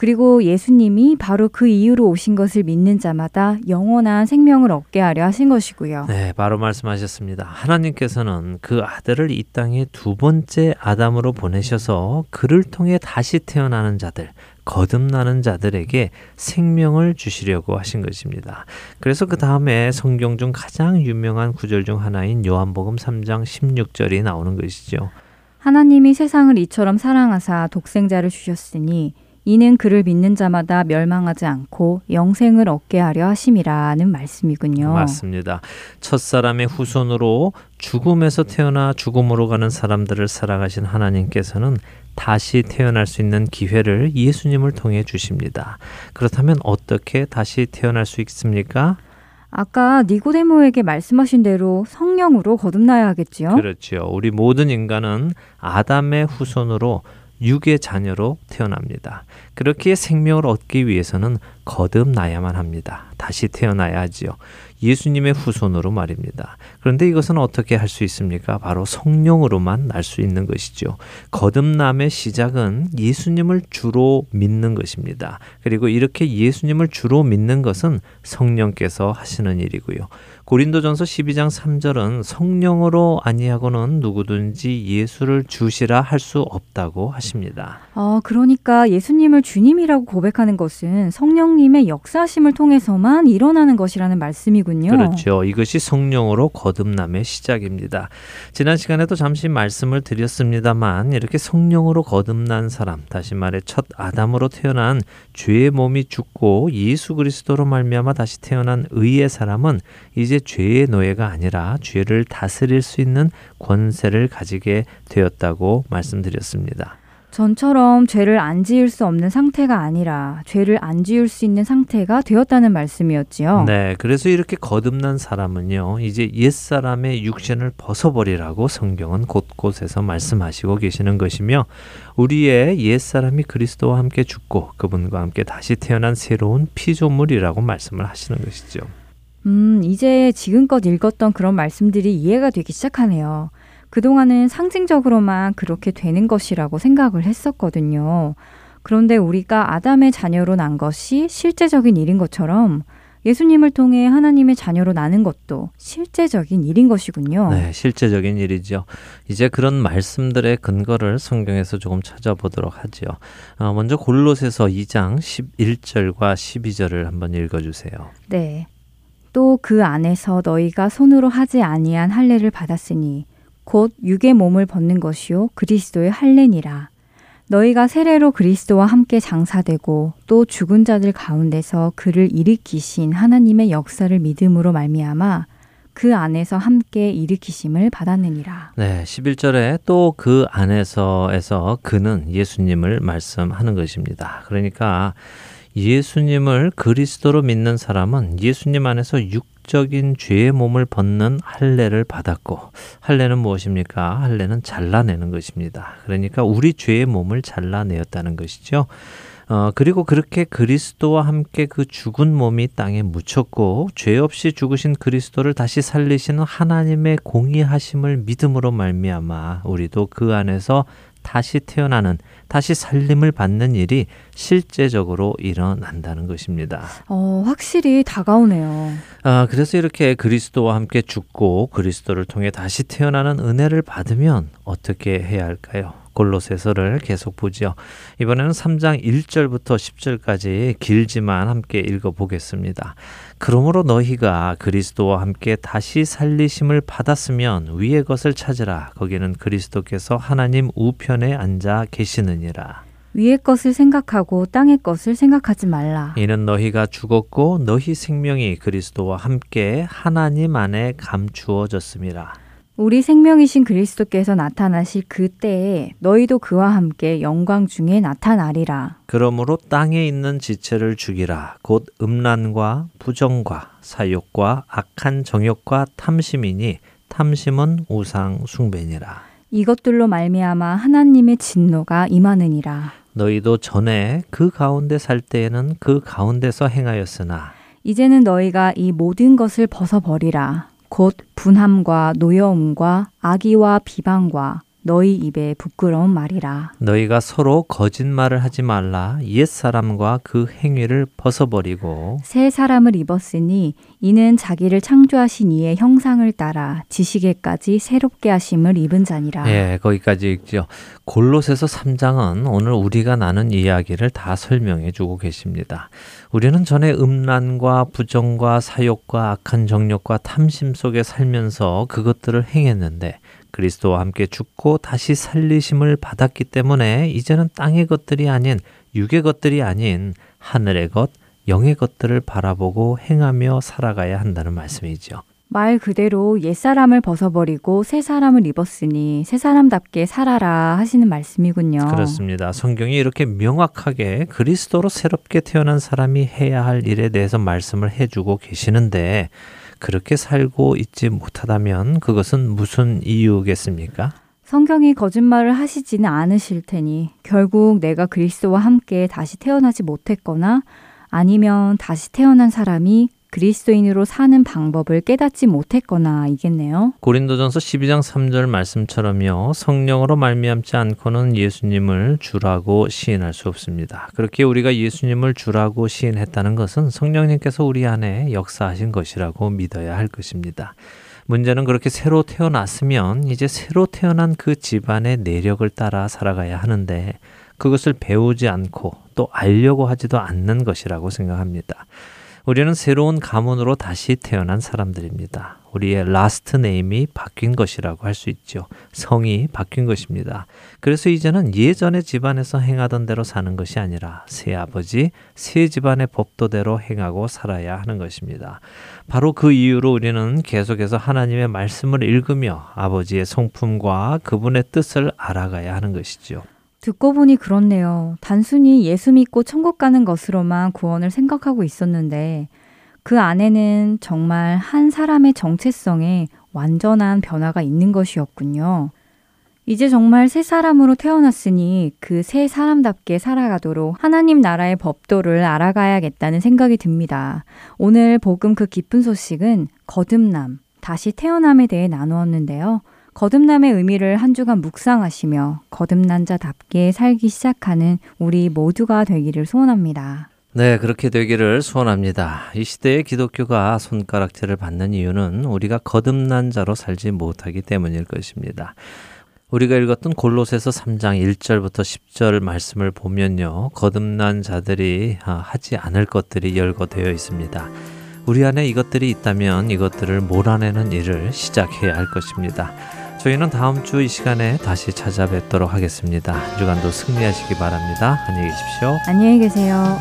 그리고 예수님이 바로 그 이유로 오신 것을 믿는 자마다 영원한 생명을 얻게 하려 하신 것이고요. 네, 바로 말씀하셨습니다. 하나님께서는 그 아들을 이 땅에 두 번째 아담으로 보내셔서 그를 통해 다시 태어나는 자들, 거듭나는 자들에게 생명을 주시려고 하신 것입니다. 그래서 그 다음에 성경 중 가장 유명한 구절 중 하나인 요한복음 3장 16절이 나오는 것이죠. 하나님이 세상을 이처럼 사랑하사 독생자를 주셨으니 이는 그를 믿는 자마다 멸망하지 않고 영생을 얻게 하려 하심이라는 말씀이군요. 맞습니다. 첫사람의 후손으로 죽음에서 태어나 죽음으로 가는 사람들을 사랑하신 하나님께서는 다시 태어날 수 있는 기회를 예수님을 통해 주십니다. 그렇다면 어떻게 다시 태어날 수 있습니까? 아까 니고데모에게 말씀하신 대로 성령으로 거듭나야 하겠지요. 그렇죠. 우리 모든 인간은 아담의 후손으로 육의 자녀로 태어납니다. 그렇게 생명을 얻기 위해서는 거듭나야만 합니다. 다시 태어나야 하지요. 예수님의 후손으로 말입니다. 그런데 이것은 어떻게 할 수 있습니까? 바로 성령으로만 날 수 있는 것이죠. 거듭남의 시작은 예수님을 주로 믿는 것입니다. 그리고 이렇게 예수님을 주로 믿는 것은 성령께서 하시는 일이고요. 고린도전서 12장 3절은 성령으로 아니하고는 누구든지 예수를 주시라 할 수 없다고 하십니다. 아, 그러니까 예수님을 주님이라고 고백하는 것은 성령님의 역사심을 통해서만 일어나는 것이라는 말씀이군요. 그렇죠. 이것이 성령으로 거듭남의 시작입니다. 지난 시간에도 잠시 말씀을 드렸습니다만 이렇게 성령으로 거듭난 사람, 다시 말해 첫 아담으로 태어난 죄의 몸이 죽고 예수 그리스도로 말미암아 다시 태어난 의의 사람은 이제 죄의 노예가 아니라 죄를 다스릴 수 있는 권세를 가지게 되었다고 말씀드렸습니다. 전처럼 죄를 안 지을 수 없는 상태가 아니라 죄를 안 지을 수 있는 상태가 되었다는 말씀이었지요. 네, 그래서 이렇게 거듭난 사람은요, 이제 옛사람의 육신을 벗어버리라고 성경은 곳곳에서 말씀하시고 계시는 것이며, 우리의 옛사람이 그리스도와 함께 죽고 그분과 함께 다시 태어난 새로운 피조물이라고 말씀을 하시는 것이죠. 음, 이제 지금껏 읽었던 그런 말씀들이 이해가 되기 시작하네요. 그동안은 상징적으로만 그렇게 되는 것이라고 생각을 했었거든요. 그런데 우리가 아담의 자녀로 난 것이 실제적인 일인 것처럼 예수님을 통해 하나님의 자녀로 나는 것도 실제적인 일인 것이군요. 네, 실제적인 일이죠. 이제 그런 말씀들의 근거를 성경에서 조금 찾아보도록 하죠. 어, 먼저 골로새서 2장 11절과 12절을 한번 읽어 주세요. 네. 또 그 안에서 너희가 손으로 하지 아니한 할례를 받았으니 곧 육의 몸을 벗는 것이요 그리스도의 할례니라. 너희가 세례로 그리스도와 함께 장사되고 또 죽은 자들 가운데서 그를 일으키신 하나님의 역사를 믿음으로 말미암아 그 안에서 함께 일으키심을 받았느니라. 네, 11절에 또 그 안에서에서 그는 예수님을 말씀하는 것입니다. 그러니까 예수님을 그리스도로 믿는 사람은 예수님 안에서 육적인 죄의 몸을 벗는 할례를 받았고 할례는 무엇입니까? 할례는 잘라내는 것입니다. 그러니까 우리 죄의 몸을 잘라내었다는 것이죠. 어, 그리고 그렇게 그리스도와 함께 그 죽은 몸이 땅에 묻혔고 죄 없이 죽으신 그리스도를 다시 살리시는 하나님의 공의하심을 믿음으로 말미암아 우리도 그 안에서 다시 태어나는 다시 살림을 받는 일이 실제적으로 일어난다는 것입니다. 어, 확실히 다가오네요. 아, 그래서 이렇게 그리스도와 함께 죽고 그리스도를 통해 다시 태어나는 은혜를 받으면 어떻게 해야 할까요? 골로새서를 계속 보지요. 이번에는 3장 1절부터 10절까지 길지만 함께 읽어 보겠습니다. 그러므로 너희가 그리스도와 함께 다시 살리심을 받았으면 위의 것을 찾으라. 거기는 그리스도께서 하나님 우편에 앉아 계시느니 라. 위의 것을 생각하고 땅의 것을 생각하지 말라. 이는 너희가 죽었고 너희 생명이 그리스도와 함께 하나님 안에 감추어졌음이라. 우리 생명이신 그리스도께서 나타나실 그 때에 너희도 그와 함께 영광 중에 나타나리라. 그러므로 땅에 있는 지체를 죽이라. 곧 음란과 부정과 사욕과 악한 정욕과 탐심이니 탐심은 우상 숭배니라. 이것들로 말미암아 하나님의 진노가 임하느니라. 너희도 전에 그 가운데 살 때에는 그 가운데서 행하였으나 이제는 너희가 이 모든 것을 벗어버리라. 곧 분함과 노여움과 악의와 비방과 너희 입에 부끄러운 말이라. 너희가 서로 거짓말을 하지 말라 옛 사람과 그 행위를 벗어버리고 새 사람을 입었으니 이는 자기를 창조하신 이의 형상을 따라 지식에까지 새롭게 하심을 입은 자니라. 예, 거기까지 읽죠. 골로새서 3장은 오늘 우리가 나눈 이야기를 다 설명해 주고 계십니다. 우리는 전에 음란과 부정과 사욕과 악한 정욕과 탐심 속에 살면서 그것들을 행했는데 그리스도와 함께 죽고 다시 살리심을 받았기 때문에 이제는 땅의 것들이 아닌 육의 것들이 아닌 하늘의 것, 영의 것들을 바라보고 행하며 살아가야 한다는 말씀이죠. 말 그대로 옛사람을 벗어버리고 새 사람을 입었으니 새 사람답게 살아라 하시는 말씀이군요. 그렇습니다. 성경이 이렇게 명확하게 그리스도로 새롭게 태어난 사람이 해야 할 일에 대해서 말씀을 해주고 계시는데 그렇게 살고 있지 못하다면 그것은 무슨 이유겠습니까? 성경이 거짓말을 하시지는 않으실 테니 결국 내가 그리스도와 함께 다시 태어나지 못했거나 아니면 다시 태어난 사람이 그리스도인으로 사는 방법을 깨닫지 못했거나 이겠네요. 고린도전서 12장 3절 말씀처럼요. 성령으로 말미암지 않고는 예수님을 주라고 시인할 수 없습니다. 그렇게 우리가 예수님을 주라고 시인했다는 것은 성령님께서 우리 안에 역사하신 것이라고 믿어야 할 것입니다. 문제는 그렇게 새로 태어났으면 이제 새로 태어난 그 집안의 내력을 따라 살아가야 하는데 그것을 배우지 않고 또 알려고 하지도 않는 것이라고 생각합니다. 우리는 새로운 가문으로 다시 태어난 사람들입니다. 우리의 last name이 바뀐 것이라고 할 수 있죠. 성이 바뀐 것입니다. 그래서 이제는 예전의 집안에서 행하던 대로 사는 것이 아니라 새 아버지, 새 집안의 법도대로 행하고 살아야 하는 것입니다. 바로 그 이유로 우리는 계속해서 하나님의 말씀을 읽으며 아버지의 성품과 그분의 뜻을 알아가야 하는 것이죠. 듣고 보니 그렇네요. 단순히 예수 믿고 천국 가는 것으로만 구원을 생각하고 있었는데 그 안에는 정말 한 사람의 정체성에 완전한 변화가 있는 것이었군요. 이제 정말 새 사람으로 태어났으니 그 새 사람답게 살아가도록 하나님 나라의 법도를 알아가야겠다는 생각이 듭니다. 오늘 복음 그 깊은 소식은 거듭남, 다시 태어남에 대해 나누었는데요. 거듭남의 의미를 한 주간 묵상하시며 거듭난 자답게 살기 시작하는 우리 모두가 되기를 소원합니다. 네, 그렇게 되기를 소원합니다. 이 시대의 기독교가 손가락질을 받는 이유는 우리가 거듭난 자로 살지 못하기 때문일 것입니다. 우리가 읽었던 골로새서 3장 1절부터 10절 말씀을 보면요. 거듭난 자들이 아, 하지 않을 것들이 열거되어 있습니다. 우리 안에 이것들이 있다면 이것들을 몰아내는 일을 시작해야 할 것입니다. 저희는 다음 주 이 시간에 다시 찾아뵙도록 하겠습니다. 주간도 승리하시기 바랍니다. 안녕히 계십시오. 안녕히 계세요.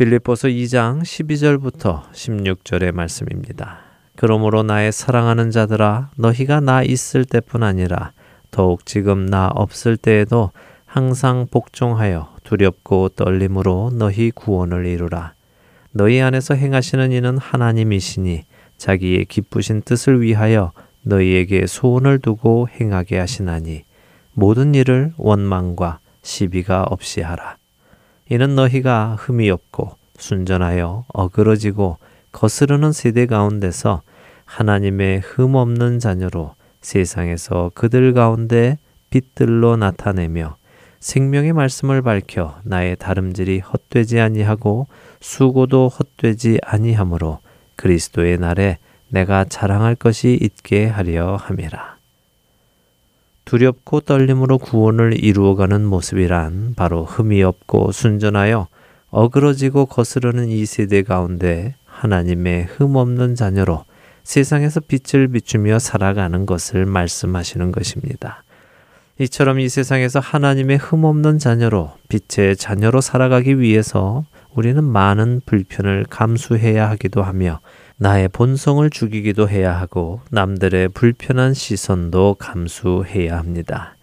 빌립보서 2장 12절부터 16절의 말씀입니다. 그러므로 나의 사랑하는 자들아 너희가 나 있을 때뿐 아니라 더욱 지금 나 없을 때에도 항상 복종하여 두렵고 떨림으로 너희 구원을 이루라. 너희 안에서 행하시는 이는 하나님이시니 자기의 기쁘신 뜻을 위하여 너희에게 소원을 두고 행하게 하시나니 모든 일을 원망과 시비가 없이 하라. 이는 너희가 흠이 없고 순전하여 어그러지고 거스르는 세대 가운데서 하나님의 흠 없는 자녀로 세상에서 그들 가운데 빛들로 나타내며 생명의 말씀을 밝혀 나의 다름질이 헛되지 아니하고 수고도 헛되지 아니하므로 그리스도의 날에 내가 자랑할 것이 있게 하려 함이라. 두렵고 떨림으로 구원을 이루어가는 모습이란 바로 흠이 없고 순전하여 어그러지고 거스르는 이 세대 가운데 하나님의 흠 없는 자녀로 세상에서 빛을 비추며 살아가는 것을 말씀하시는 것입니다. 이처럼 이 세상에서 하나님의 흠없는 자녀로 빛의 자녀로 살아가기 위해서 우리는 많은 불편을 감수해야 하기도 하며 나의 본성을 죽이기도 해야 하고 남들의 불편한 시선도 감수해야 합니다.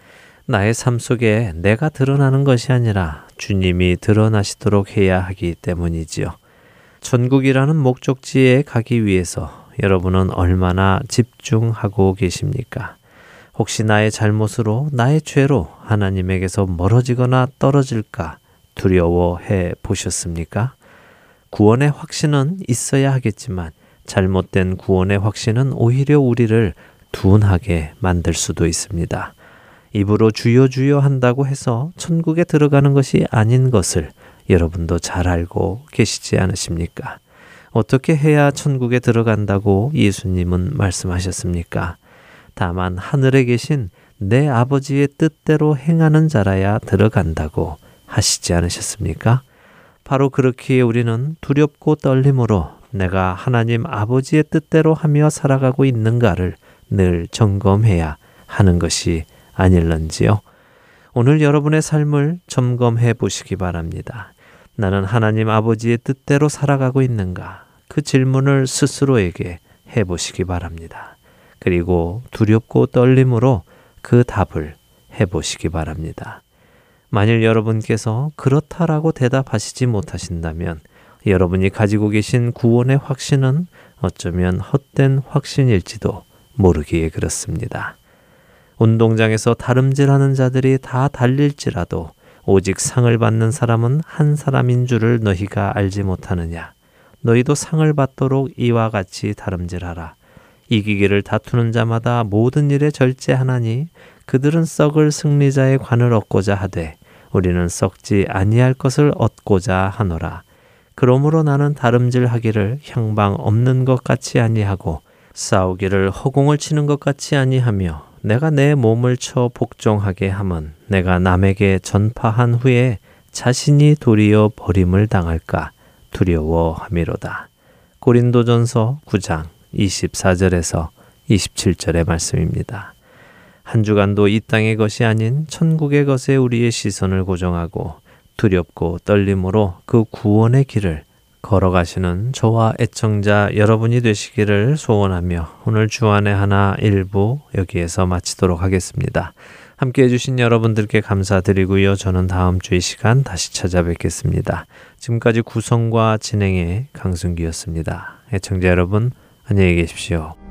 나의 삶 속에 내가 드러나는 것이 아니라 주님이 드러나시도록 해야 하기 때문이지요. 천국이라는 목적지에 가기 위해서 여러분은 얼마나 집중하고 계십니까? 혹시 나의 잘못으로 나의 죄로 하나님에게서 멀어지거나 떨어질까 두려워해 보셨습니까? 구원의 확신은 있어야 하겠지만 잘못된 구원의 확신은 오히려 우리를 둔하게 만들 수도 있습니다. 입으로 주여 주여 한다고 해서 천국에 들어가는 것이 아닌 것을 여러분도 잘 알고 계시지 않으십니까? 어떻게 해야 천국에 들어간다고 예수님은 말씀하셨습니까? 다만 하늘에 계신 내 아버지의 뜻대로 행하는 자라야 들어간다고 하시지 않으셨습니까? 바로 그렇기에 우리는 두렵고 떨림으로 내가 하나님 아버지의 뜻대로 하며 살아가고 있는가를 늘 점검해야 하는 것이 아닐런지요. 오늘 여러분의 삶을 점검해 보시기 바랍니다. 나는 하나님 아버지의 뜻대로 살아가고 있는가? 그 질문을 스스로에게 해 보시기 바랍니다. 그리고 두렵고 떨림으로 그 답을 해 보시기 바랍니다. 만일 여러분께서 그렇다라고 대답하시지 못하신다면 여러분이 가지고 계신 구원의 확신은 어쩌면 헛된 확신일지도 모르기에 그렇습니다. 운동장에서 다름질하는 자들이 다 달릴지라도 오직 상을 받는 사람은 한 사람인 줄을 너희가 알지 못하느냐. 너희도 상을 받도록 이와 같이 다름질하라. 이기기를 다투는 자마다 모든 일에 절제하나니 그들은 썩을 승리자의 관을 얻고자 하되 우리는 썩지 아니할 것을 얻고자 하노라. 그러므로 나는 다름질하기를 향방 없는 것 같이 아니하고 싸우기를 허공을 치는 것 같이 아니하며 내가 내 몸을 쳐 복종하게 함은 내가 남에게 전파한 후에 자신이 도리어 버림을 당할까 두려워함이로다. 고린도전서 9장 24절에서 27절의 말씀입니다. 한 주간도 이 땅의 것이 아닌 천국의 것에 우리의 시선을 고정하고 두렵고 떨림으로 그 구원의 길을 걸어가시는 저와 애청자 여러분이 되시기를 소원하며 오늘 주안의 하나 일부 여기에서 마치도록 하겠습니다. 함께 해주신 여러분들께 감사드리고요. 저는 다음 주이 시간 다시 찾아뵙겠습니다. 지금까지 구성과 진행의 강승기였습니다. 애청자 여러분, 안녕히 계십시오.